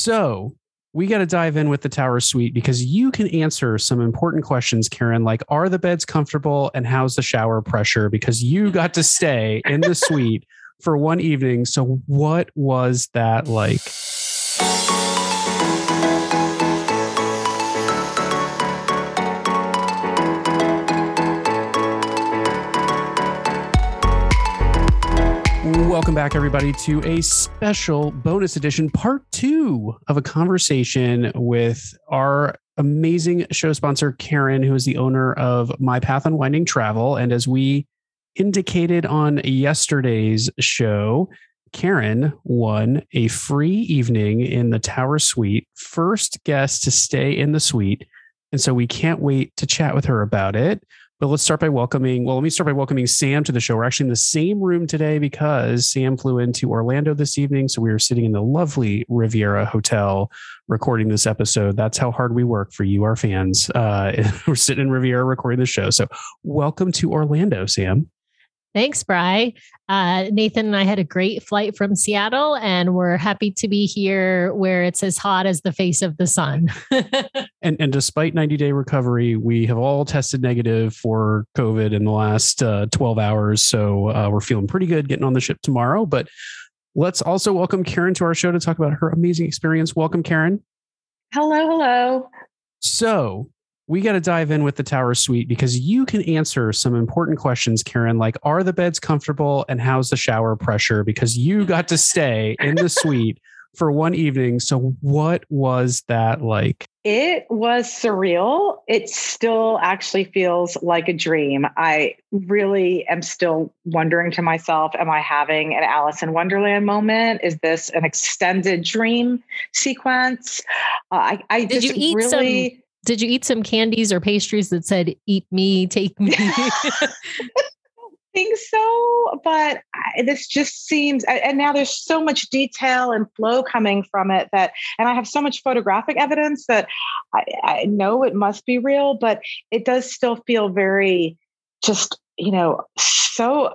So we got to dive in with the tower suite because you can answer some important questions, Karen, like are the beds comfortable and how's the shower pressure? Because you mm. got to stay in the suite for one evening. So, what was that like? Welcome back, everybody, to a special bonus edition, part two of a conversation with our amazing show sponsor, Karen, who is the owner of My Path Unwinding Travel. And as we indicated on yesterday's show, Karen won a free evening in the Tower Suite, first guest to stay in the suite. And so we can't wait to chat with her about it. But let's start by welcoming. Well, let me start by welcoming Sam to the show. We're actually in the same room today because Sam flew into Orlando this evening. So we are sitting in the lovely Riviera Hotel recording this episode. That's how hard we work for you, our fans. Uh, we're sitting in Riviera recording the show. So welcome to Orlando, Sam. Thanks, Bry. Uh, Nathan and I had a great flight from Seattle, and we're happy to be here where it's as hot as the face of the sun. and, and despite 90 day recovery, we have all tested negative for COVID in the last uh, 12 hours. So uh, we're feeling pretty good getting on the ship tomorrow. But let's also welcome Karen to our show to talk about her amazing experience. Welcome, Karen. Hello, hello. So, we got to dive in with the tower suite because you can answer some important questions, Karen, like are the beds comfortable and how's the shower pressure? Because you got to stay in the suite for one evening. So, what was that like? It was surreal. It still actually feels like a dream. I really am still wondering to myself, am I having an Alice in Wonderland moment? Is this an extended dream sequence? Uh, I, I did you eat really, some did you eat some candies or pastries that said "Eat me, take me"? think so, but I, this just seems, and now there's so much detail and flow coming from it that, and I have so much photographic evidence that I, I know it must be real, but it does still feel very just, you know, so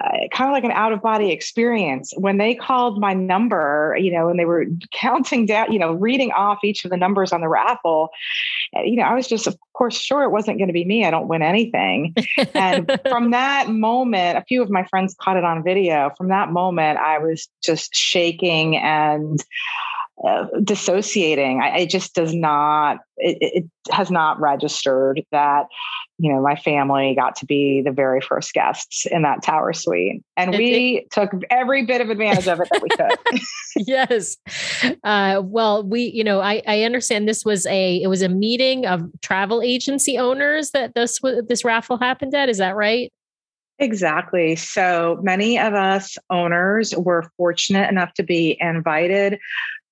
kind of like an out of body experience. When they called my number, you know, and they were counting down, you know, reading off each of the numbers on the raffle, eh, you know, I was just, of course, sure it wasn't going to be me. I don't win anything. and from that moment, a few of my friends caught it on video. From that moment, I was just shaking and uh, dissociating. I, it just does not, it, it has not registered that, you know, my family got to be the very first guests in that tower suite. And we took every bit of advantage of it that we could. yes. Uh, well, we, you know, I, I understand this was a, it was a meeting of travel agency owners that this, this raffle happened at. Is that right? Exactly. So many of us owners were fortunate enough to be invited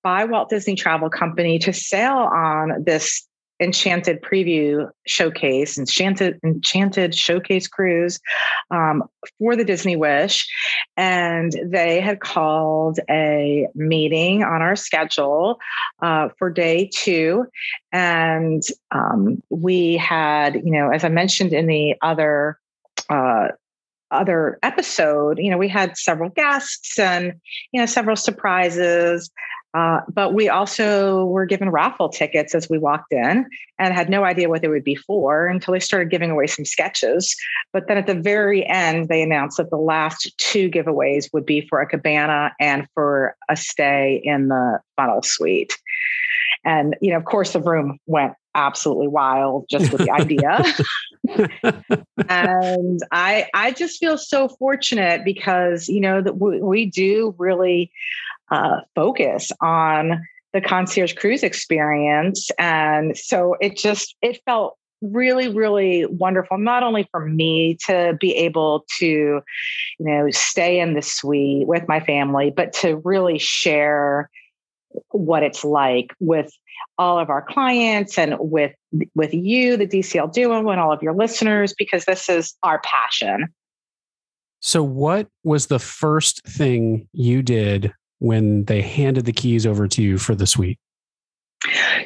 by Walt Disney Travel Company to sail on this enchanted preview showcase enchanted enchanted showcase cruise um, for the disney wish and they had called a meeting on our schedule uh, for day two and um, we had you know as i mentioned in the other uh, other episode, you know, we had several guests and, you know, several surprises. Uh, but we also were given raffle tickets as we walked in and had no idea what they would be for until they started giving away some sketches. But then at the very end, they announced that the last two giveaways would be for a cabana and for a stay in the funnel suite. And, you know, of course, the room went absolutely wild just with the idea. and I, I just feel so fortunate because, you know, that we, we do really uh, focus on the concierge cruise experience. And so it just, it felt really really wonderful not only for me to be able to you know stay in the suite with my family but to really share what it's like with all of our clients and with with you the dcl duo and all of your listeners because this is our passion so what was the first thing you did when they handed the keys over to you for the suite?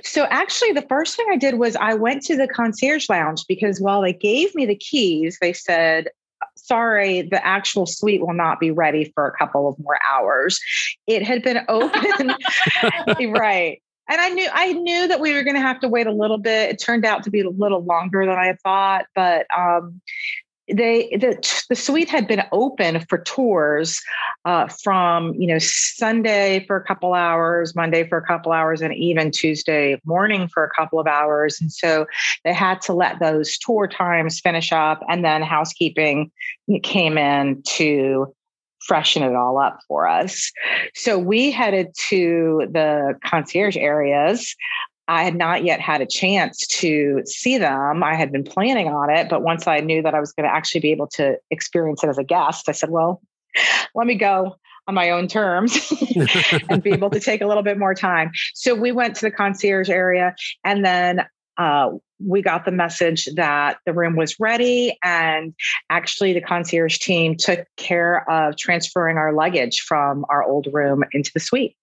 So actually, the first thing I did was I went to the concierge lounge because while they gave me the keys, they said, sorry, the actual suite will not be ready for a couple of more hours. It had been open, right. And I knew I knew that we were going to have to wait a little bit. It turned out to be a little longer than I thought, but um, they the, the suite had been open for tours uh, from you know sunday for a couple hours monday for a couple hours and even tuesday morning for a couple of hours. And so they had to let those tour times finish up and then housekeeping came in to freshen it all up for us. So we headed to the concierge areas I had not yet had a chance to see them. I had been planning on it, but once I knew that I was going to actually be able to experience it as a guest, I said, well, let me go on my own terms and be able to take a little bit more time. So we went to the concierge area and then uh, we got the message that the room was ready. And actually, the concierge team took care of transferring our luggage from our old room into the suite.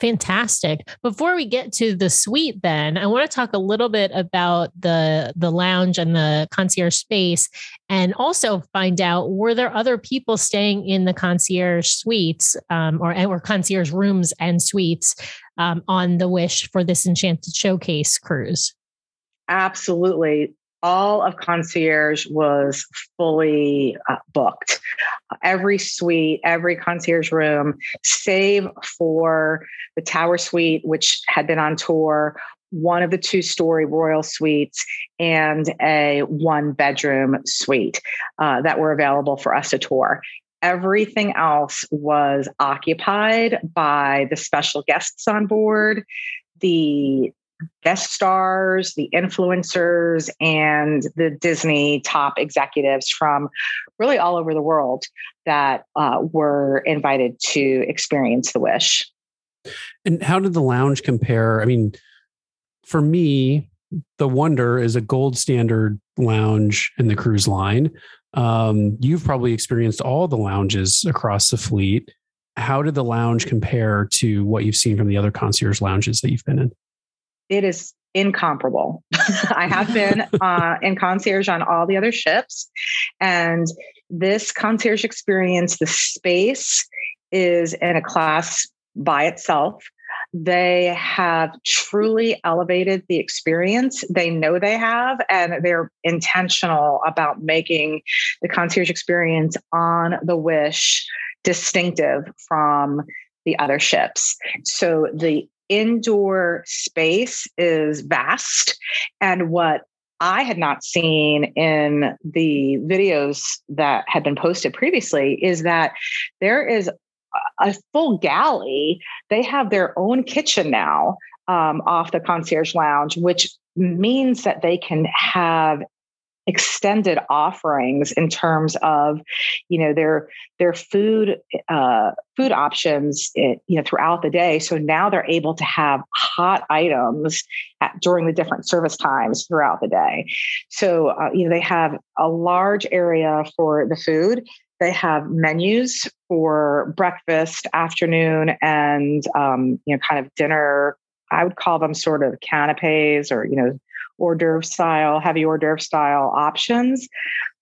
Fantastic. Before we get to the suite then, I want to talk a little bit about the the lounge and the concierge space and also find out were there other people staying in the concierge suites um, or or concierge rooms and suites um, on the Wish for this Enchanted Showcase cruise? Absolutely all of concierge was fully uh, booked. Every suite, every concierge room, save for the tower suite, which had been on tour, one of the two story royal suites, and a one bedroom suite uh, that were available for us to tour. Everything else was occupied by the special guests on board, the guest stars, the influencers, and the Disney top executives from really all over the world that uh, were invited to experience the Wish. And how did the lounge compare? I mean, for me, the Wonder is a gold standard lounge in the cruise line. Um, you've probably experienced all the lounges across the fleet. How did the lounge compare to what you've seen from the other concierge lounges that you've been in? It is incomparable. I have been uh, in concierge on all the other ships, and this concierge experience, the space is in a class by itself. They have truly elevated the experience. They know they have, and they're intentional about making the concierge experience on the Wish distinctive from the other ships. So the indoor space is vast. And what I had not seen in the videos that had been posted previously is that there is a full galley. They have their own kitchen now um, off the concierge lounge, which means that they can have extended offerings in terms of you know their their food uh, food options eh, you know throughout the day. So now they're able to have hot items at, during the different service times throughout the day. So uh, you know they have a large area for the food. They have menus for breakfast afternoon and um, you know kind of dinner. I would call them sort of canapes or you know hors d'oeuvre style, heavy hors d'oeuvre style options.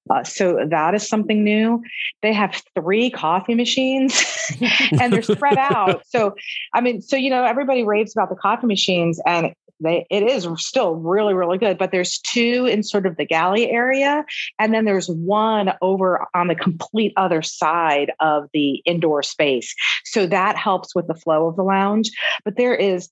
Uh, so that is something new. They have three coffee machines and they're spread out. So, I mean, so, you know, everybody raves about the coffee machines and they, it is still really, really good, but there's two in sort of the galley area. And then there's one over on the complete other side of the indoor space. So that helps with the flow of the lounge. But there is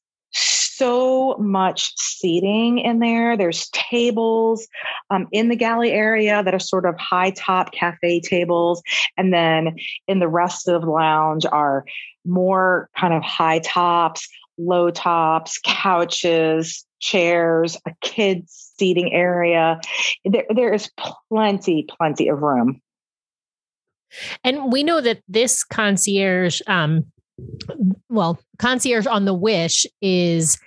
so much seating in there. There's tables um, in the galley area that are sort of high top cafe tables. And then in the rest of the lounge are more kind of high tops, low tops, couches, chairs, a kids seating area. There, there is plenty, plenty of room. And we know that this concierge um, well, concierge on the Wish is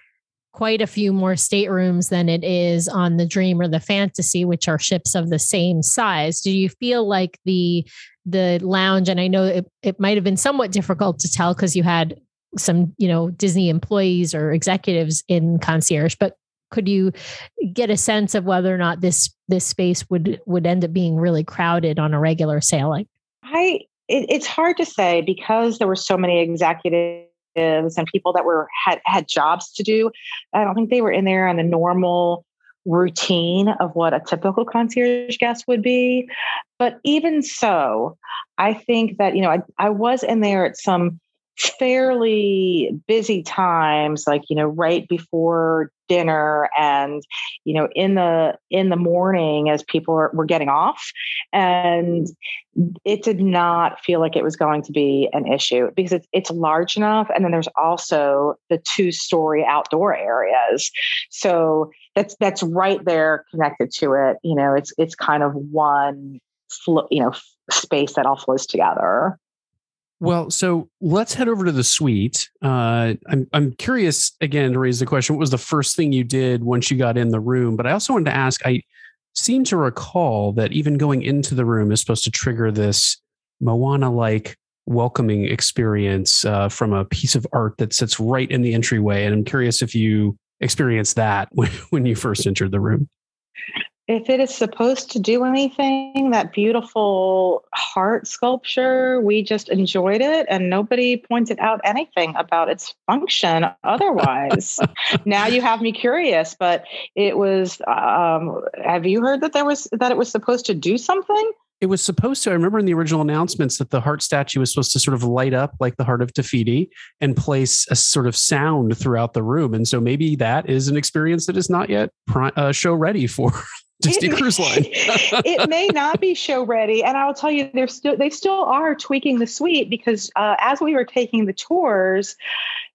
quite a few more staterooms than it is on the Dream or the Fantasy, which are ships of the same size. Do you feel like the the lounge, and I know it, it might have been somewhat difficult to tell because you had some, you know, Disney employees or executives in concierge, but could you get a sense of whether or not this this space would would end up being really crowded on a regular sailing? I it, it's hard to say because there were so many executives and people that were had had jobs to do. I don't think they were in there on the normal routine of what a typical concierge guest would be. But even so, I think that, you know, I, I was in there at some fairly busy times like you know right before dinner and you know in the in the morning as people were, were getting off. And it did not feel like it was going to be an issue because it's, it's large enough. And then there's also the two story outdoor areas. So that's that's right there connected to it. You know it's it's kind of one you know space that all flows together well, so let's head over to the suite. Uh, I'm I'm curious again to raise the question: What was the first thing you did once you got in the room? But I also wanted to ask. I seem to recall that even going into the room is supposed to trigger this Moana-like welcoming experience uh, from a piece of art that sits right in the entryway. And I'm curious if you experienced that when, when you first entered the room if it is supposed to do anything, that beautiful heart sculpture, we just enjoyed it and nobody pointed out anything about its function otherwise. now you have me curious, but it was, um, have you heard that there was, that it was supposed to do something? It was supposed to. I remember in the original announcements that the heart statue was supposed to sort of light up like the heart of Te Fiti and place a sort of sound throughout the room. And so maybe that is an experience that is not yet uh, show ready for Disney it, Cruise Line. it may not be show ready, and I'll tell you, they're still they still are tweaking the suite because uh, as we were taking the tours,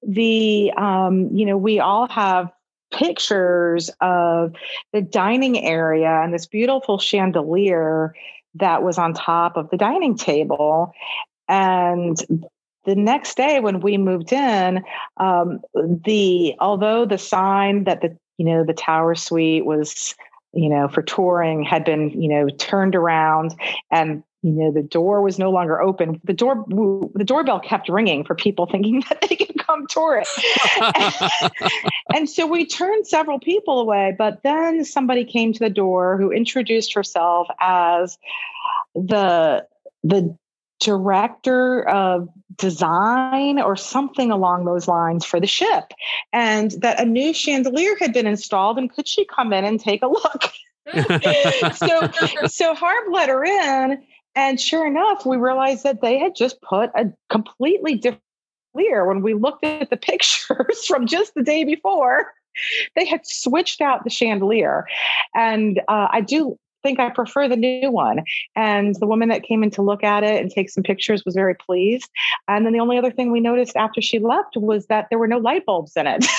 the um, you know we all have pictures of the dining area and this beautiful chandelier that was on top of the dining table, and the next day when we moved in um, the although the sign that the you know the tower suite was you know, for touring had been, you know, turned around and you know the door was no longer open. The door the doorbell kept ringing for people thinking that they could come tour it. And, so we turned several people away but then somebody came to the door who introduced herself as the the director of design or something along those lines for the ship. And that a new chandelier had been installed and could she come in and take a look? So so harb let her in and sure enough we realized that they had just put a completely different clear when we looked at the pictures from just the day before they had switched out the chandelier. And uh, i do think I prefer the new one. And the woman that came in to look at it and take some pictures was very pleased. And then the only other thing we noticed after she left was that there were no light bulbs in it.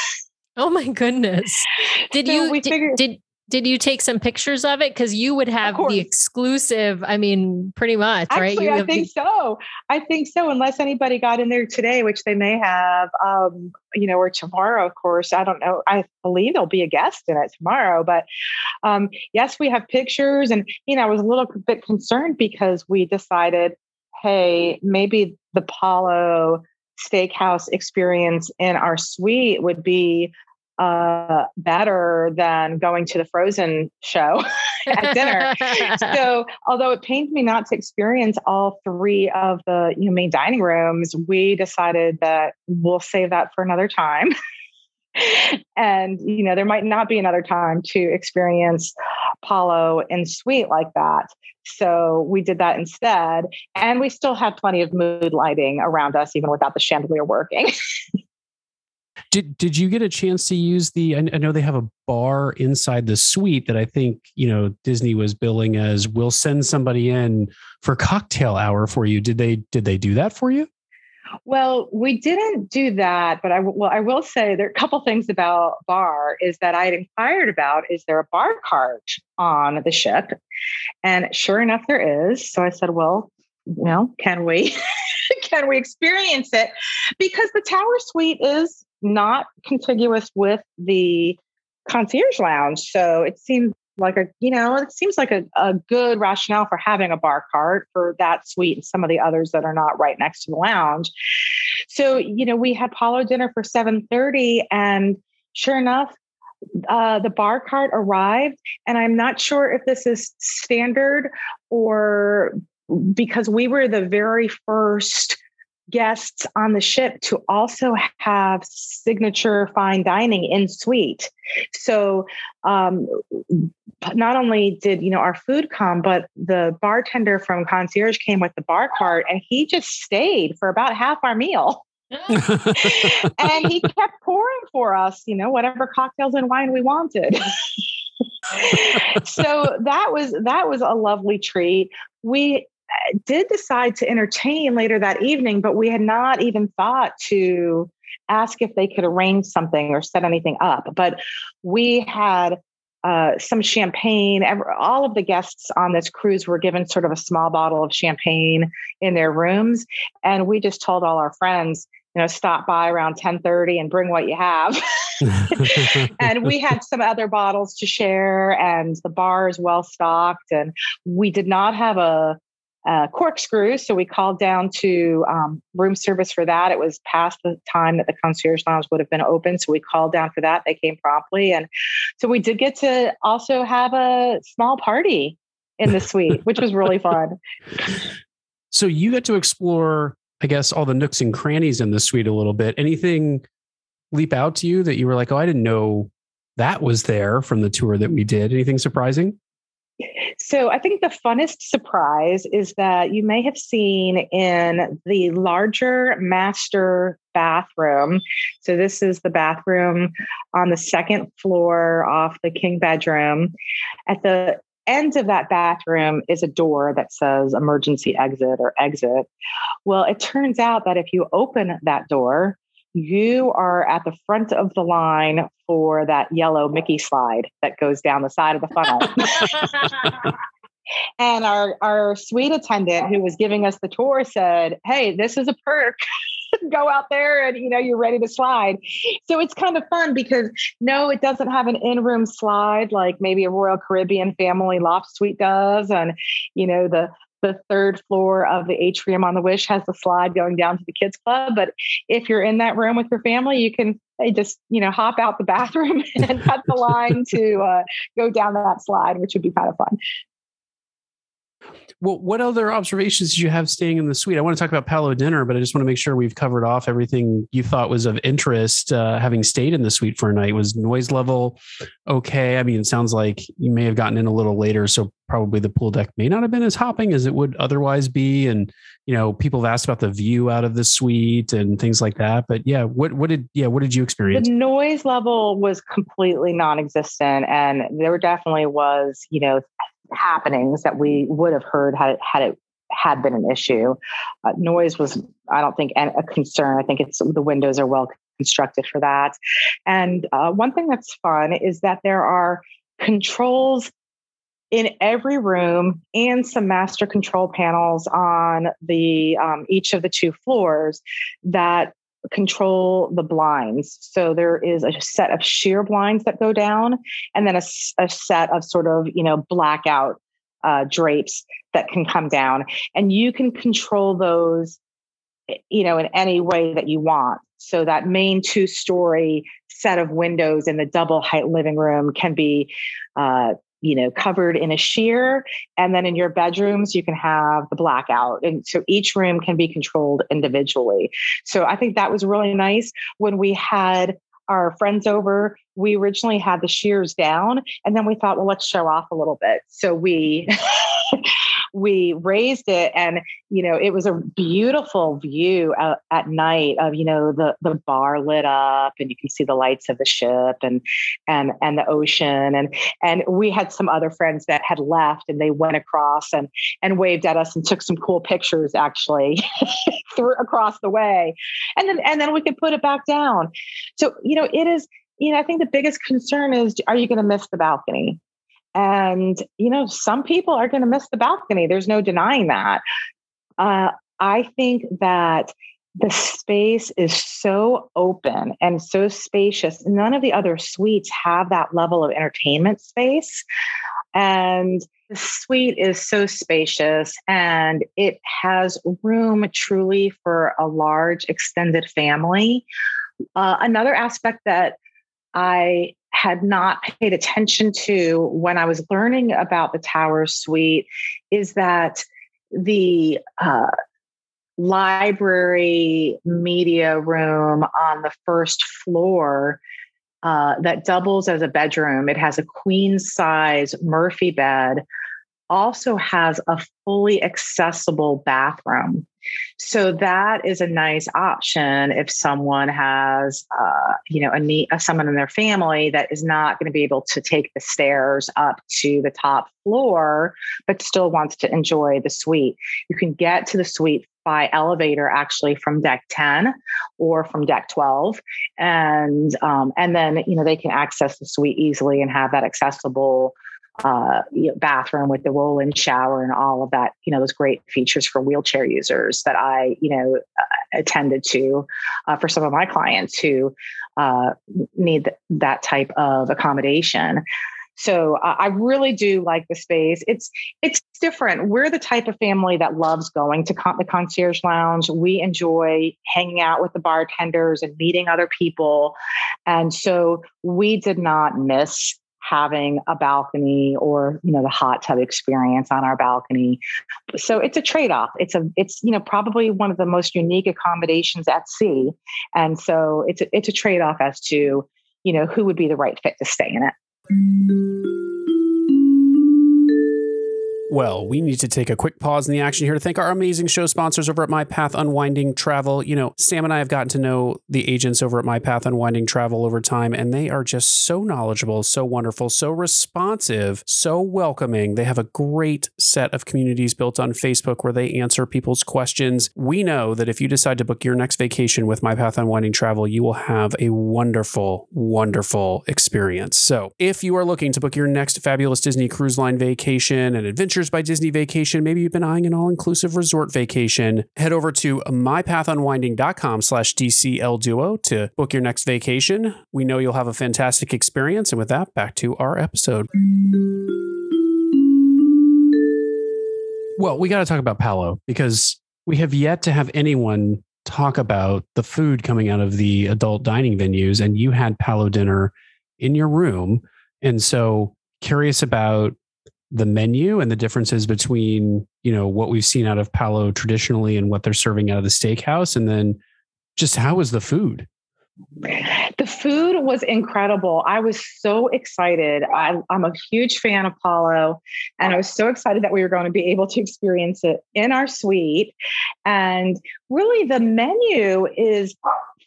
Oh my goodness. Did so you did, figured, did did you take some pictures of it? Because you would have the exclusive. I mean, pretty much, Actually, right? I think so. I think so. Unless anybody got in there today, which they may have, um, you know, or tomorrow, of course. I don't know. I believe there'll be a guest in it tomorrow. But um, yes, we have pictures. And, you know, I was a little bit concerned because we decided, hey, maybe the Palo steakhouse experience in our suite would be uh, better than going to the Frozen show at dinner. so, although it pains me not to experience all three of the you know, main dining rooms, we decided that we'll save that for another time. and you know there might not be another time to experience Palo in suite like that. So we did that instead, and we still had plenty of mood lighting around us, even without the chandelier working. Did did you get a chance to use the? I know they have a bar inside the suite that I think you know Disney was billing as we'll send somebody in for cocktail hour for you. Did they did they do that for you? Well, we didn't do that, but I well I will say there are a couple things about bar is that I had inquired about is there a bar cart on the ship, and sure enough there is. So I said, well, you know, can we can we experience it? Because the tower suite is not contiguous with the concierge lounge. So it seems like a, you know, it seems like a, a good rationale for having a bar cart for that suite and some of the others that are not right next to the lounge. So, you know, we had Palo dinner for 7:30 and sure enough, uh, the bar cart arrived, and I'm not sure if this is standard or because we were the very first guests on the ship to also have signature fine dining in suite. So um, not only did you know our food come, but the bartender from concierge came with the bar cart, and he just stayed for about half our meal. and he kept pouring for us, you know, whatever cocktails and wine we wanted. so that was that was a lovely treat. We did decide to entertain later that evening, but we had not even thought to ask if they could arrange something or set anything up. But we had uh, some champagne. All of the guests on this cruise were given sort of a small bottle of champagne in their rooms, and we just told all our friends, you know, stop by around ten thirty and bring what you have. and we had some other bottles to share, and the bar is well stocked. And we did not have a uh, corkscrew. So we called down to um, room service for that. It was past the time that the concierge lounge would have been open. So we called down for that. They came promptly. And so we did get to also have a small party in the suite, which was really fun. So you got to explore, I guess, all the nooks and crannies in the suite a little bit. Anything leap out to you that you were like, oh, I didn't know that was there from the tour that we did? Anything surprising? So I think the funnest surprise is that you may have seen in the larger master bathroom. So this is the bathroom on the second floor off the king bedroom. At the end of that bathroom is a door that says emergency exit or exit. Well, it turns out that if you open that door, you are at the front of the line for that yellow Mickey slide that goes down the side of the funnel. and our our suite attendant who was giving us the tour said, "Hey, this is a perk. Go out there and you know you're ready to slide." So it's kind of fun because no, it doesn't have an in-room slide like maybe a Royal Caribbean family loft suite does and you know the the third floor of the atrium on the Wish has the slide going down to the kids club. But if you're in that room with your family, you can just you know hop out the bathroom and cut the line to uh, go down that slide, which would be kind of fun. Well, what other observations did you have staying in the suite? I want to talk about Palo Dinner, but I just want to make sure we've covered off everything you thought was of interest. Uh, having stayed in the suite for a night, was noise level okay? I mean, it sounds like you may have gotten in a little later, so probably the pool deck may not have been as hopping as it would otherwise be. And you know, people have asked about the view out of the suite and things like that. But yeah, what what did yeah what did you experience? The noise level was completely non-existent, and there definitely was you know happenings that we would have heard had it had it had been an issue. Uh, noise was, I don't think, a concern. I think it's the windows are well constructed for that. And uh, one thing that's fun is that there are controls in every room and some master control panels on the um, each of the two floors that control the blinds. So there is a set of sheer blinds that go down, and then a, a set of sort of you know blackout uh, drapes that can come down, and you can control those, you know, in any way that you want. So that main two story set of windows in the double height living room can be uh, you know covered in a sheer and then in your bedrooms you can have the blackout. And so each room can be controlled individually. So i think that was really nice. When we had our friends over we originally had the shears down and then we thought well let's show off a little bit. So we we raised it and you know it was a beautiful view at, at, night of you know the the bar lit up and you can see the lights of the ship and and and the ocean and and we had some other friends that had left and they went across and and waved at us and took some cool pictures actually through across the way and then and then we could put it back down. So you know it is you know i think the biggest concern is are you going to miss the balcony and, you know, some people are going to miss the balcony. There's no denying that. Uh, I think that the space is so open and so spacious. None of the other suites have that level of entertainment space. And the suite is so spacious and it has room truly for a large extended family. Uh, another aspect that I had not paid attention to when I was learning about the Tower Suite is that the uh, library media room on the first floor uh, that doubles as a bedroom. It has a queen size Murphy bed, also has a fully accessible bathroom. So that is a nice option if someone has, uh, you know, a need, uh, someone in their family that is not going to be able to take the stairs up to the top floor, but still wants to enjoy the suite. You can get to the suite by elevator actually from deck 10 or from deck 12 and um, and then you know they can access the suite easily and have that accessible uh, you know, bathroom with the roll-in shower and all of that. You know, those great features for wheelchair users that I, you know, uh, attended to uh, for some of my clients who uh, need th- that type of accommodation. So uh, I really do like the space. It's it's different. We're the type of family that loves going to con- the concierge lounge. We enjoy hanging out with the bartenders and meeting other people, and so we did not miss having a balcony or you know the hot tub experience on our balcony. So it's a trade-off. It's a it's you know probably one of the most unique accommodations at sea. And so it's a, it's a trade-off as to you know who would be the right fit to stay in it well, we need to take a quick pause in the action here to thank our amazing show sponsors over at My Path Unwinding Travel. You know, Sam and I have gotten to know the agents over at My Path Unwinding Travel over time, and they are just so knowledgeable, so wonderful, so responsive, so welcoming. They have a great set of communities built on Facebook where they answer people's questions. We know that if you decide to book your next vacation with My Path Unwinding Travel, you will have a wonderful, wonderful experience. So if you are looking to book your next fabulous Disney Cruise Line vacation and adventure by Disney Vacation. Maybe you've been eyeing an all-inclusive resort vacation. Head over to mypathunwinding.com slash DCL Duo to book your next vacation. We know you'll have a fantastic experience. And with that, back to our episode. Well, we got to talk about Palo because we have yet to have anyone talk about the food coming out of the adult dining venues. And you had Palo dinner in your room. And so curious about the menu and the differences between you know what we've seen out of Palo traditionally and what they're serving out of the steakhouse, and then just how was the food? The food was incredible. I was so excited. I, am a huge fan of Palo, and I was so excited that we were going to be able to experience it in our suite. And really, the menu is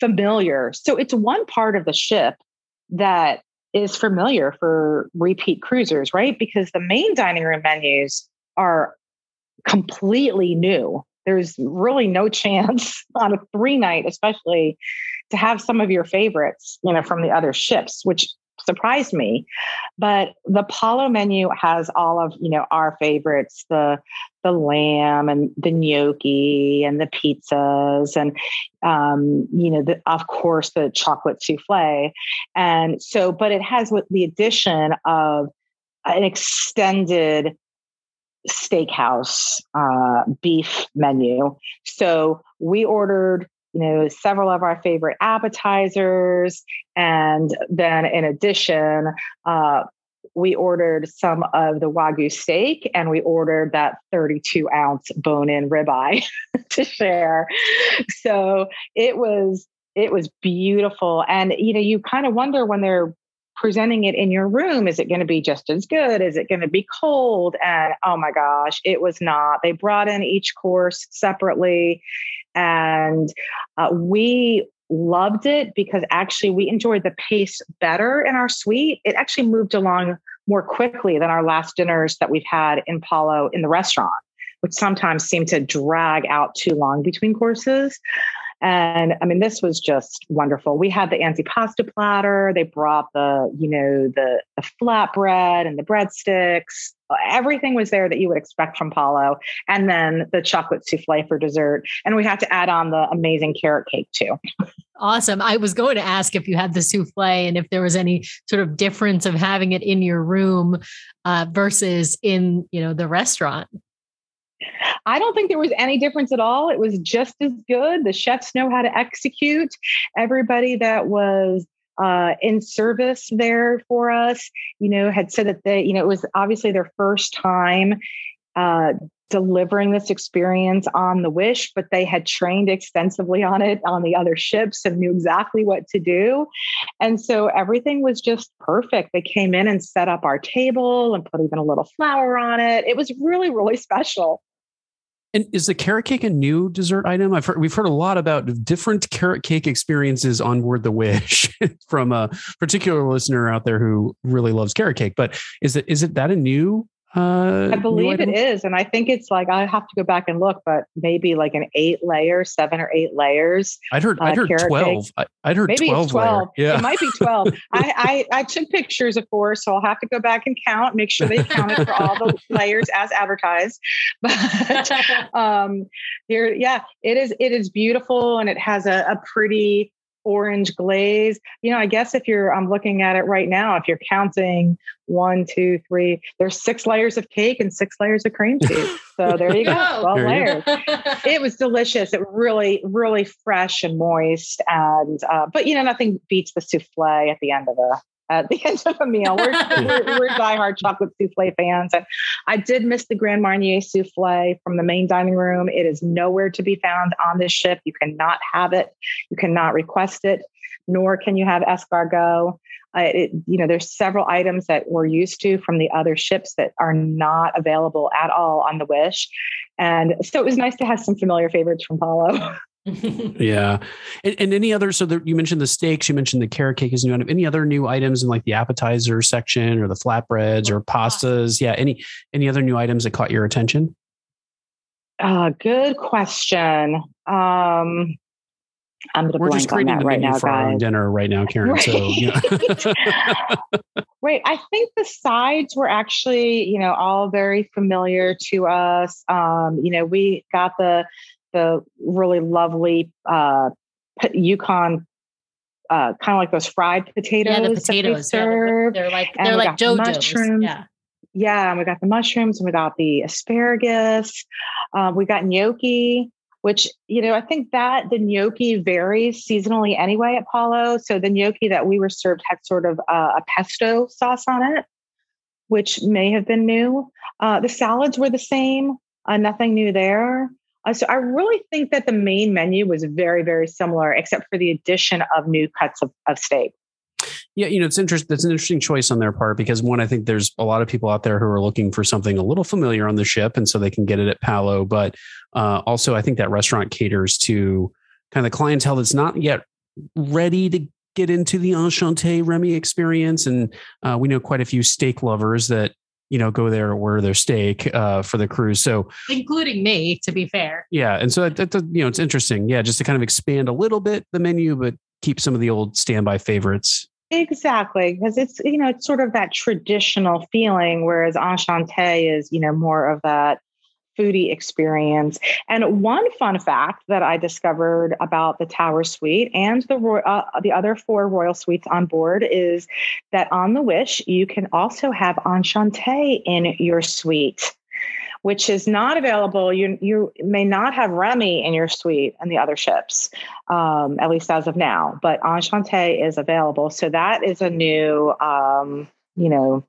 familiar. So it's one part of the ship that is familiar for repeat cruisers, right? Because the main dining room menus are completely new. There's really no chance on a three night, especially to have some of your favorites, you know, from the other ships, which surprised me. But the Palo menu has all of you know our favorites the the lamb and the gnocchi and the pizzas and um, you know the, of course the chocolate souffle and so but it has with the addition of an extended steakhouse uh, beef menu so we ordered you know, several of our favorite appetizers. And then in addition, uh, we ordered some of the Wagyu steak and we ordered that 32 ounce bone in ribeye to share. So it was, it was beautiful. And, you know, you kind of wonder when they're presenting it in your room, is it going to be just as good? Is it going to be cold? And oh my gosh, it was not. They brought in each course separately and uh, we loved it because actually we enjoyed the pace better in our suite. It actually moved along more quickly than our last dinners that we've had in Palo in the restaurant, which sometimes seem to drag out too long between courses. And I mean, this was just wonderful. We had the antipasta platter. They brought the, you know, the, the flatbread and the breadsticks. Everything was there that you would expect from Palo. And then the chocolate souffle for dessert. And we had to add on the amazing carrot cake too. Awesome. I was going to ask if you had the souffle and if there was any sort of difference of having it in your room uh, versus in, you know, the restaurant. I don't think there was any difference at all. It was just as good. The chefs know how to execute. Everybody that was uh, in service there for us, you know, had said that they, you know, it was obviously their first time uh, delivering this experience on the Wish, but they had trained extensively on it on the other ships and knew exactly what to do. And so everything was just perfect. They came in and set up our table and put even a little flower on it. It was really, really special. And is the carrot cake a new dessert item? I've heard, we've heard a lot about different carrot cake experiences on board the Wish from a particular listener out there who really loves carrot cake. But is it is it that a new uh, I believe it is. And I think it's like, I have to go back and look, but maybe like an eight layer, seven or eight layers. I'd heard, I'd uh, heard 12. I, would heard maybe 12. 12. Yeah. It might be 12. I, I, I took pictures, of course, so I'll have to go back and count, make sure they counted for all the layers as advertised. But um, here, yeah, it is, it is beautiful and it has a, a pretty, orange glaze. You know, I guess if you're, I'm looking at it right now, if you're counting one, two, three, there's six layers of cake and six layers of cream cheese. So there you go, 12 layers. it was delicious. It really, really fresh and moist. And, uh, but you know, nothing beats the souffle at the end of a, at the end of a meal. We're, we're, we're diehard chocolate souffle fans. And I did miss the Grand Marnier souffle from the main dining room. It is nowhere to be found on this ship. You cannot have it, you cannot request it, nor can you have escargot. Uh, it, you know, there's several items that we're used to from the other ships that are not available at all on the Wish. And so it was nice to have some familiar favorites from Palo. yeah. And, and, any other, so the, you mentioned the steaks, you mentioned the carrot cake is new. Any other new items in like the appetizer section or the flatbreads or pastas? Yeah. Any, any other new items that caught your attention? Uh, good question. Um, I'm We're just creating the right now, for guys. dinner right now, Karen. Right. So, yeah. Wait, I think the sides were actually, you know, all very familiar to us. Um, you know, we got the the really lovely uh, Yukon uh, kind of like those fried potatoes. Yeah, the potatoes. Serve. Yeah, they're like they're like JoJo's. Yeah. Yeah, and we got the mushrooms and we got the asparagus. Uh, we got gnocchi, which you know I think that the gnocchi varies seasonally anyway at Palo. So the gnocchi that we were served had sort of uh, a pesto sauce on it, which may have been new. Uh, the salads were the same. Uh, nothing new there. Uh, so I really think that the main menu was very, very similar, except for the addition of new cuts of, of steak. Yeah, you know, it's interesting. That's an interesting choice on their part because one, I think there's a lot of people out there who are looking for something a little familiar on the ship, and so they can get it at Palo. But uh, also, I think that restaurant caters to kind of the clientele that's not yet ready to get into the enchanté Remy experience, and uh, we know quite a few steak lovers that you know go there order their steak uh, for the cruise. So including me to be fair. Yeah and so that, that, you know it's interesting. Yeah just to kind of expand a little bit the menu but keep some of the old standby favorites. Exactly because it's you know it's sort of that traditional feeling whereas enchanté is you know more of that foodie experience. And one fun fact that I discovered about the Tower Suite and the uh, the other four royal suites on board is that on the Wish you can also have enchanté in your suite. Which is not available. You you may not have Remy in your suite and the other ships, um, at least as of now. But Enchanté is available, so that is a new, um, you know,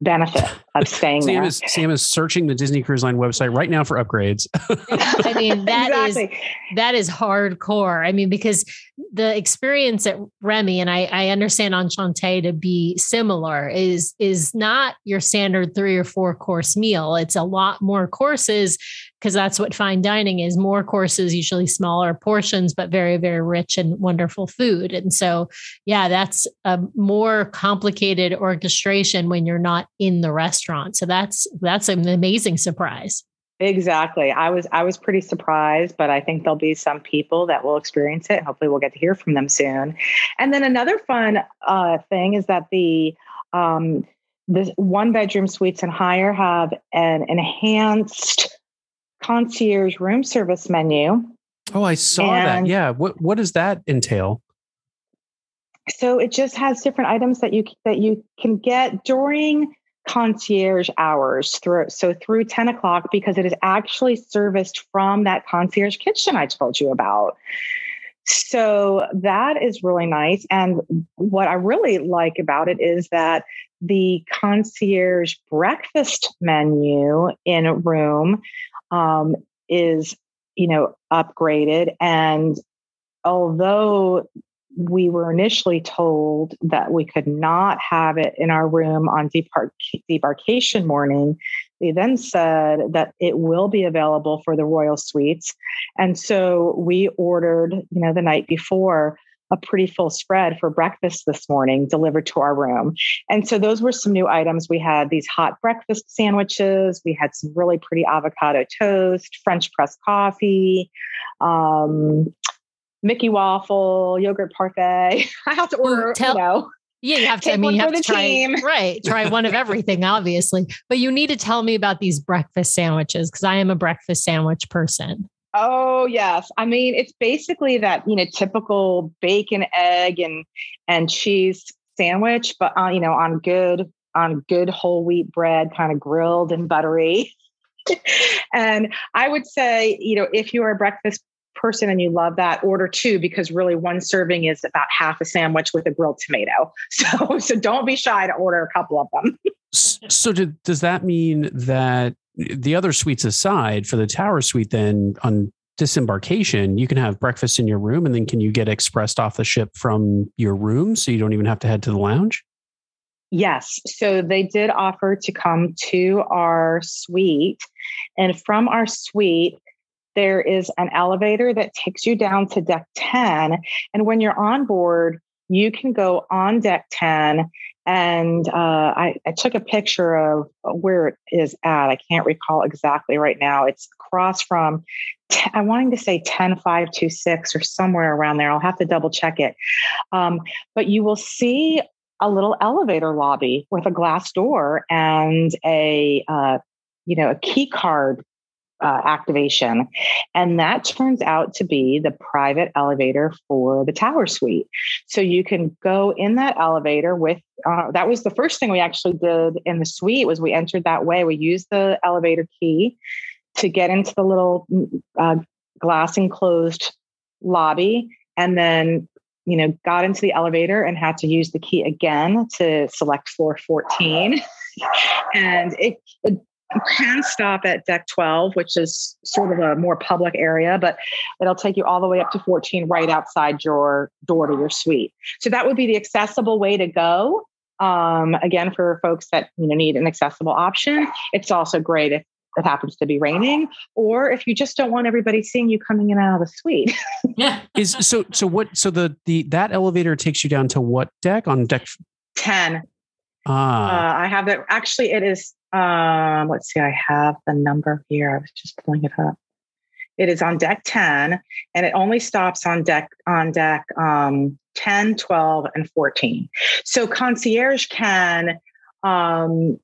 benefit of staying Sam there. Is, Sam is searching the Disney Cruise Line website right now for upgrades. I mean, that exactly. is that is hardcore. I mean, because the experience at Remy, and I, I understand Enchanté to be similar, is is not your standard three or four course meal. It's a lot more courses because that's what fine dining is more courses, usually smaller portions, but very, very rich and wonderful food. And so, yeah, that's a more complicated orchestration when you're not in the restaurant. So that's that's an amazing surprise. Exactly. I was I was pretty surprised, but I think there'll be some people that will experience it. Hopefully, we'll get to hear from them soon. And then another fun uh, thing is that the um, the one bedroom suites and higher have an enhanced concierge room service menu. Oh, I saw and that. Yeah. What what does that entail? So it just has different items that you that you can get during concierge hours through so through 10 o'clock because it is actually serviced from that concierge kitchen I told you about. So that is really nice. And what I really like about it is that the concierge breakfast menu in a room um, is, you know, upgraded. And although we were initially told that we could not have it in our room on debark- debarkation morning. They then said that it will be available for the royal suites. And so we ordered, you know, the night before a pretty full spread for breakfast this morning delivered to our room. And so those were some new items. We had these hot breakfast sandwiches, we had some really pretty avocado toast, French press coffee, um, Mickey waffle, yogurt parfait. I have to order, Tell- you know. Yeah, you have to. I mean, you have to try team. right. Try one of everything, obviously. But you need to tell me about these breakfast sandwiches because I am a breakfast sandwich person. Oh yes, I mean it's basically that you know typical bacon, egg, and and cheese sandwich, but uh, you know on good on good whole wheat bread, kind of grilled and buttery. and I would say, you know, if you are a breakfast person and you love that, order two because really one serving is about half a sandwich with a grilled tomato. So so don't be shy to order a couple of them. so did, does that mean that the other suites aside for the tower suite then on disembarkation you can have breakfast in your room and then can you get expressed off the ship from your room so you don't even have to head to the lounge? Yes. So they did offer to come to our suite and from our suite there is an elevator that takes you down to deck 10 and when you're on board you can go on deck 10 and uh, I, I, took a picture of where it is at. I can't recall exactly right now. It's across from, t- I'm wanting to say 10526 or somewhere around there. I'll have to double check it. Um, but you will see a little elevator lobby with a glass door and a, uh, you know, a key card uh, activation. And that turns out to be the private elevator for the tower suite. So you can go in that elevator with, uh, that was the first thing we actually did in the suite was we entered that way. We used the elevator key to get into the little uh, glass enclosed lobby and then you know got into the elevator and had to use the key again to select floor 14 and it, it you can stop at deck 12, which is sort of a more public area, but it'll take you all the way up to 14 right outside your door to your suite. So that would be the accessible way to go. Um, again, for folks that you know need an accessible option, it's also great if it happens to be raining, or if you just don't want everybody seeing you coming in and out of the suite. yeah. Is so so what so the the that elevator takes you down to what deck on deck 10. Ah. Uh, I have it. Actually, it is um, let's see, I have the number here. I was just pulling it up. It is on deck 10 and it only stops on deck on deck um, 10, 12, and 14. So concierge can um,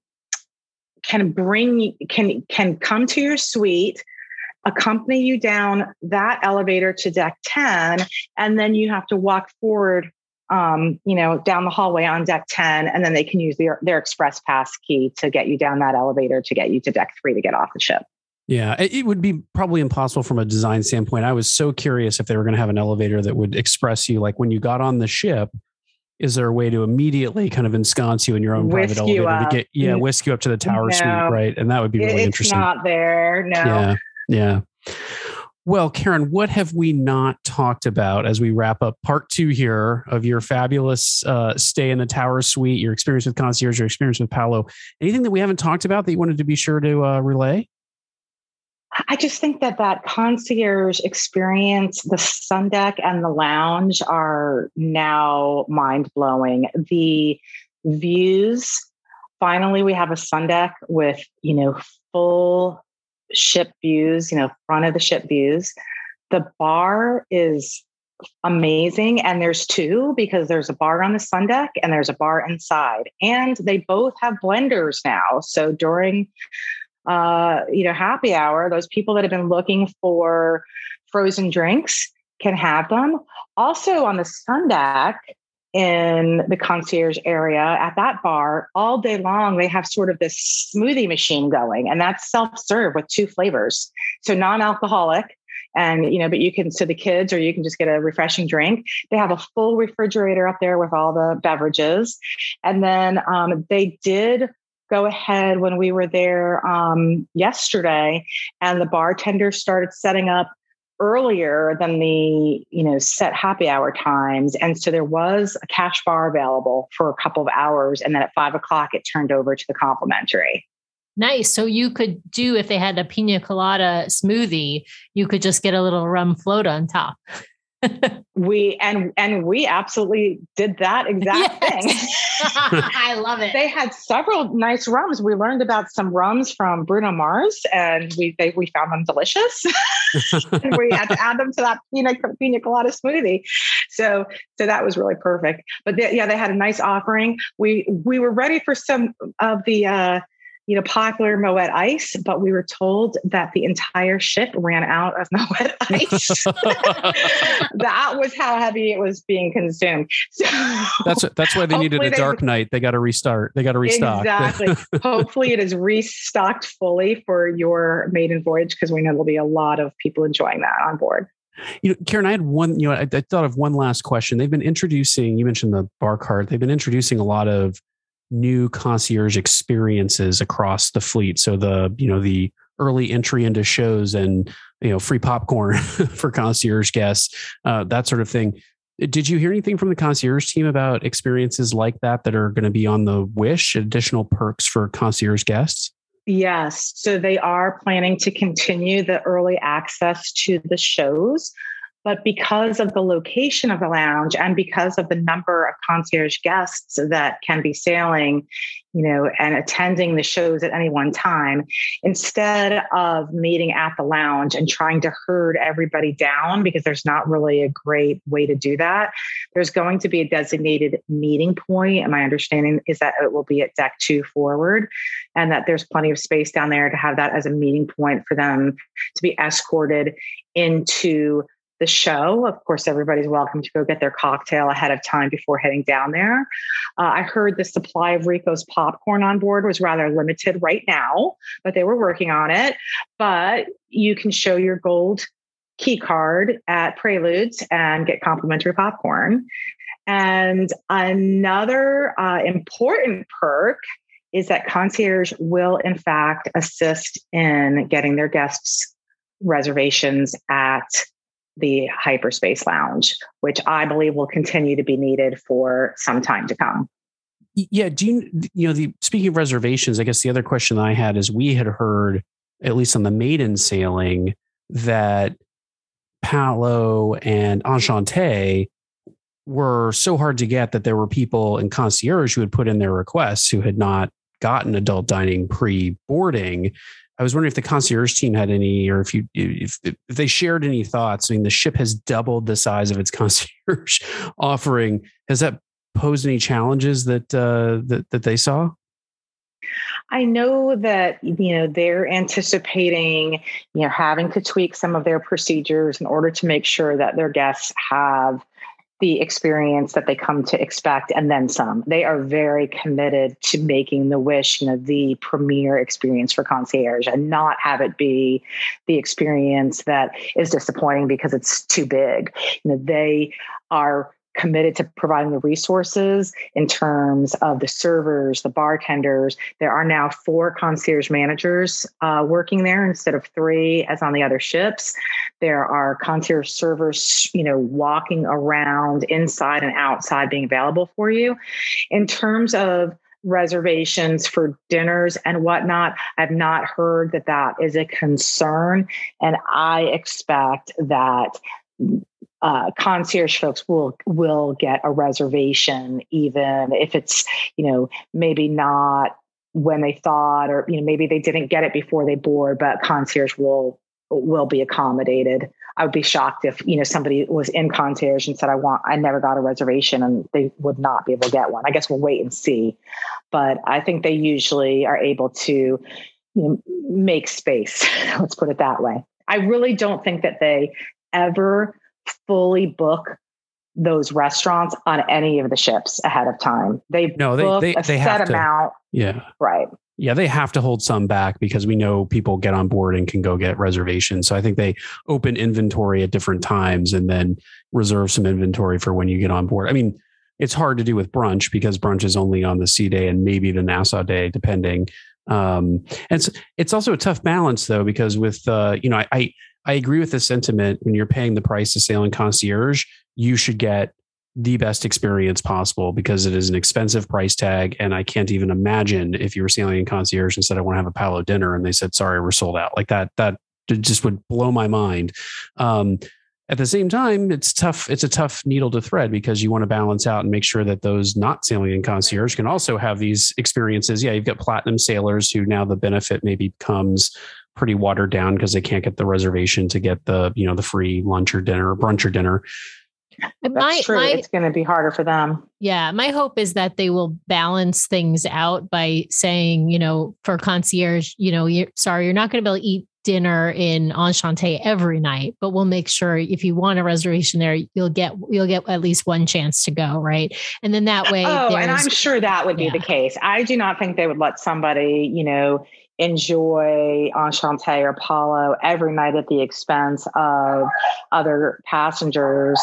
can bring can can come to your suite accompany you down that elevator to deck 10 and then you have to walk forward um, you know, down the hallway on deck 10, and then they can use their, their express pass key to get you down that elevator to get you to deck three to get off the ship. Yeah, it would be probably impossible from a design standpoint. I was so curious if they were going to have an elevator that would express you like when you got on the ship. Is there a way to immediately kind of ensconce you in your own whisk private elevator to get yeah whisk you up to the tower no, suite right? And that would be really it's interesting. It's not there. No. Yeah. Yeah. Well, Karen, what have we not talked about as we wrap up part two here of your fabulous uh, stay in the Tower Suite, your experience with concierge, your experience with Palo? Anything that we haven't talked about that you wanted to be sure to uh, relay? I just think that that concierge experience, the sun deck and the lounge are now mind blowing. The views, finally, we have a sun deck with, you know, full ship views, you know, front of the ship views. The bar is amazing. And there's two because there's a bar on the sun deck and there's a bar inside. And they both have blenders now. So during uh, you know, happy hour, those people that have been looking for frozen drinks can have them. Also on the sun deck, in the concierge area at that bar all day long they have sort of this smoothie machine going and that's self-serve with two flavors so non-alcoholic and you know, but you can so the kids or you can just get a refreshing drink. They have a full refrigerator up there with all the beverages, and then um, they did go ahead when we were there um, yesterday, and the bartender started setting up earlier than the you know set happy hour times. And so there was a cash bar available for a couple of hours and then at five o'clock it turned over to the complimentary. Nice. So you could do if they had a pina colada smoothie you could just get a little rum float on top we and and we absolutely did that exact yes. thing. I love it. They had several nice rums. We learned about some rums from Bruno Mars, and we they, we found them delicious. and we had to add them to that pina, pina colada smoothie. So so that was really perfect. But they, yeah, they had a nice offering. We we were ready for some of the. Uh, you know, popular Moet ice, but we were told that the entire ship ran out of Moet ice. that was how heavy it was being consumed. So that's that's why they needed a dark they, night. They got to restart. They got to restock. Exactly. hopefully, it is restocked fully for your maiden voyage because we know there'll be a lot of people enjoying that on board. You know, Karen, I had one. You know, I, I thought of one last question. They've been introducing. You mentioned the bar cart. They've been introducing a lot of new concierge experiences across the fleet. So the, you know, the early entry into shows and, you know, free popcorn for concierge guests, uh, that sort of thing. Did you hear anything from the concierge team about experiences like that that are going to be on the wish, additional perks for concierge guests? Yes. So they are planning to continue the early access to the shows. But because of the location of the lounge and because of the number of concierge guests that can be sailing, you know, and attending the shows at any one time, instead of meeting at the lounge and trying to herd everybody down, because there's not really a great way to do that, there's going to be a designated meeting point. And my understanding is that it will be at deck two forward, and that there's plenty of space down there to have that as a meeting point for them to be escorted into the show. Of course, everybody's welcome to go get their cocktail ahead of time before heading down there. Uh, I heard the supply of Rico's popcorn on board was rather limited right now, but they were working on it. But you can show your gold key card at Preludes and get complimentary popcorn. And another uh, important perk is that concierge will, in fact, assist in getting their guests reservations at the hyperspace lounge, which I believe will continue to be needed for some time to come. Yeah. Do you, you know, the speaking of reservations, I guess the other question I had is we had heard, at least on the maiden sailing, that Palo and Enchante were so hard to get that there were people in concierge who had put in their requests who had not gotten adult dining pre boarding. I was wondering if the concierge team had any, or if you if, if they shared any thoughts. I mean, the ship has doubled the size of its concierge offering. Has that posed any challenges that uh, that that they saw? I know that you know they're anticipating you know having to tweak some of their procedures in order to make sure that their guests have the experience that they come to expect and then some. They are very committed to making the wish, you know, the premier experience for concierge and not have it be the experience that is disappointing because it's too big. You know, they are committed to providing the resources in terms of the servers, the bartenders. There are now four concierge managers uh, working there instead of three as on the other ships. There are concierge servers, you know, walking around inside and outside being available for you. In terms of reservations for dinners and whatnot. I've not heard that that is a concern. And I expect that uh, concierge folks will will get a reservation even if it's you know maybe not when they thought or you know maybe they didn't get it before they board but concierge will will be accommodated. I would be shocked if you know somebody was in concierge and said i want i never got a reservation and they would not be able to get one. I guess we'll wait and see. But i think they usually are able to you know make space let's put it that way. I really don't think that they ever fully book those restaurants on any of the ships ahead of time. They no, they they, a they set have amount. To, yeah, right. Yeah, they have to hold some back because we know people get on board and can go get reservations. So I think they open inventory at different times and then reserve some inventory for when you get on board. I mean, it's hard to do with brunch because brunch is only on the sea day and maybe the Nassau day, depending. Um, and it's it's also a tough balance though because with uh, you know I, I I agree with the sentiment when you're paying the price to sail in concierge, you should get the best experience possible because it is an expensive price tag. And I can't even imagine if you were sailing in concierge and said, I want to have a Palo dinner and they said, sorry, we're sold out. Like that, that just would blow my mind. Um, at the same time, it's tough. It's a tough needle to thread because you want to balance out and make sure that those not sailing in concierge can also have these experiences. Yeah, you've got platinum sailors who now the benefit maybe comes pretty watered down because they can't get the reservation to get the you know the free lunch or dinner or brunch or dinner. That's my, true. My, it's going to be harder for them. Yeah, my hope is that they will balance things out by saying, you know, for concierge, you know, you're sorry, you're not going to be able to eat dinner in Enchante every night, but we'll make sure if you want a reservation there, you'll get you'll get at least one chance to go, right? And then that way. Oh, and I'm sure that would be the case. I do not think they would let somebody, you know, enjoy Enchante or Palo every night at the expense of other passengers.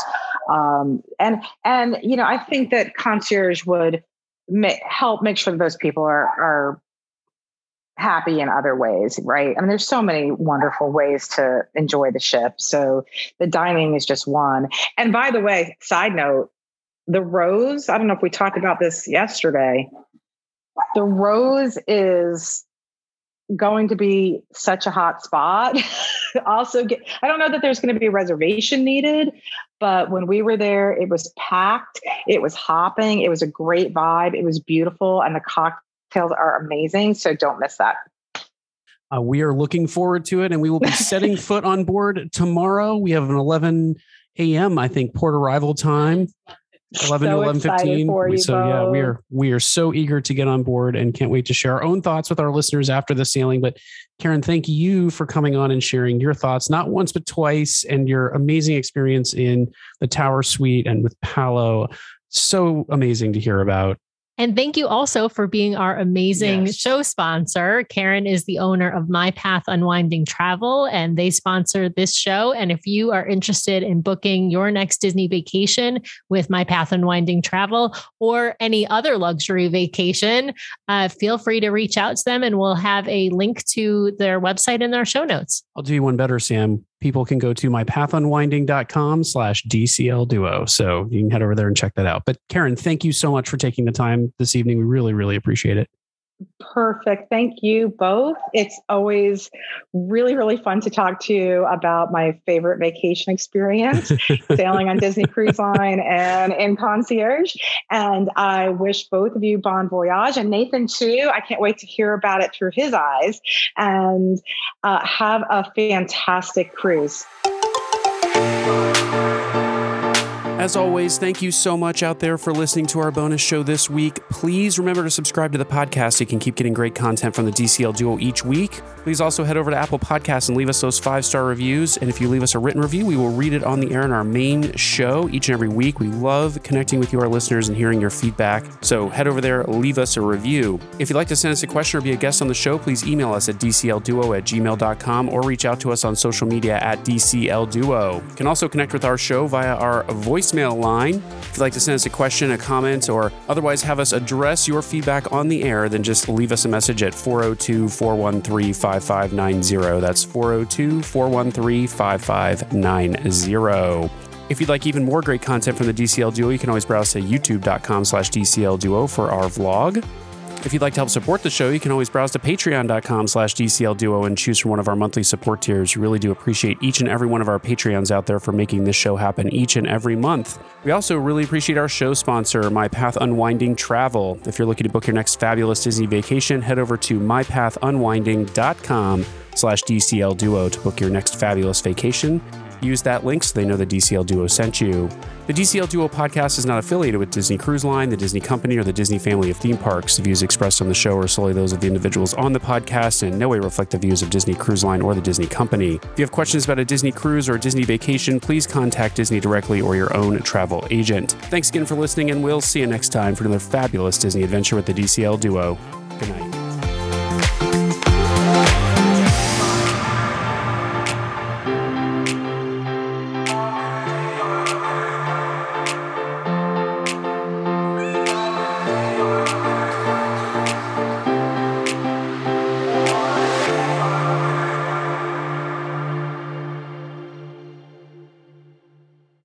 Um, and and you know, I think that concierge would ma- help make sure that those people are are happy in other ways, right? I mean, there's so many wonderful ways to enjoy the ship. So the dining is just one. And by the way, side note, the Rose, I don't know if we talked about this yesterday. The Rose is going to be such a hot spot. also, get, I don't know that there's going to be a reservation needed, but when we were there, it was packed, it was hopping, it was a great vibe, it was beautiful, and the cocktails are amazing. So don't miss that. Uh, we are looking forward to it, and we will be setting foot on board tomorrow. We have an 11 a.m. I think port arrival time. 11 so to 11 15 so both. yeah we are we are so eager to get on board and can't wait to share our own thoughts with our listeners after the sailing. But karen thank you for coming on and sharing your thoughts not once but twice and your amazing experience in the tower suite and with palo. So amazing to hear about and thank you also for being our amazing yes. show sponsor. Karen is the owner of My Path Unwinding Travel, and they sponsor this show. And if you are interested in booking your next Disney vacation with My Path Unwinding Travel or any other luxury vacation, uh, feel free to reach out to them, and we'll have a link to their website in our show notes. I'll do you one better, Sam people can go to mypathunwinding.com slash DCL duo. So you can head over there and check that out. But Karen, thank you so much for taking the time this evening. We really, really appreciate it. Perfect. Thank you both. It's always really, really fun to talk to you about my favorite vacation experience, sailing on Disney Cruise Line and in concierge. And I wish both of you bon voyage and Nathan too. I can't wait to hear about it through his eyes and uh, have a fantastic cruise. As always, thank you so much out there for listening to our bonus show this week. Please remember to subscribe to the podcast so you can keep getting great content from the DCL Duo each week. Please also head over to Apple Podcasts and leave us those five star reviews. And if you leave us a written review, we will read it on the air in our main show each and every week. We love connecting with you, our listeners, and hearing your feedback. So head over there, leave us a review. If you'd like to send us a question or be a guest on the show, please email us at dclduo at gmail.com or reach out to us on social media at DCLDuo. You can also connect with our show via our voice voicemail line. If you'd like to send us a question, a comment, or otherwise have us address your feedback on the air, then just leave us a message at 402 413 5590. That's 402 413 5590. If you'd like even more great content from the DCL Duo, you can always browse to youtube.com slash DCL Duo for our vlog. If you'd like to help support the show, you can always browse to patreon.com slash DCL Duo and choose from one of our monthly support tiers. We really do appreciate each and every one of our Patreons out there for making this show happen each and every month. We also really appreciate our show sponsor, My Path Unwinding Travel. If you're looking to book your next fabulous Disney vacation, head over to mypathunwinding.com slash DCL Duo to book your next fabulous vacation. Use that link so they know the DCL Duo sent you. The DCL Duo podcast is not affiliated with Disney Cruise Line, the Disney Company, or the Disney family of theme parks. The views expressed on the show are solely those of the individuals on the podcast and in no way reflect the views of Disney Cruise Line or the Disney Company. If you have questions about a Disney cruise or a Disney vacation, please contact Disney directly or your own travel agent. Thanks again for listening, and we'll see you next time for another fabulous Disney adventure with the DCL Duo. Good night.